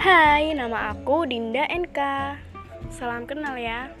Hai, nama aku Dinda NK. Salam kenal ya.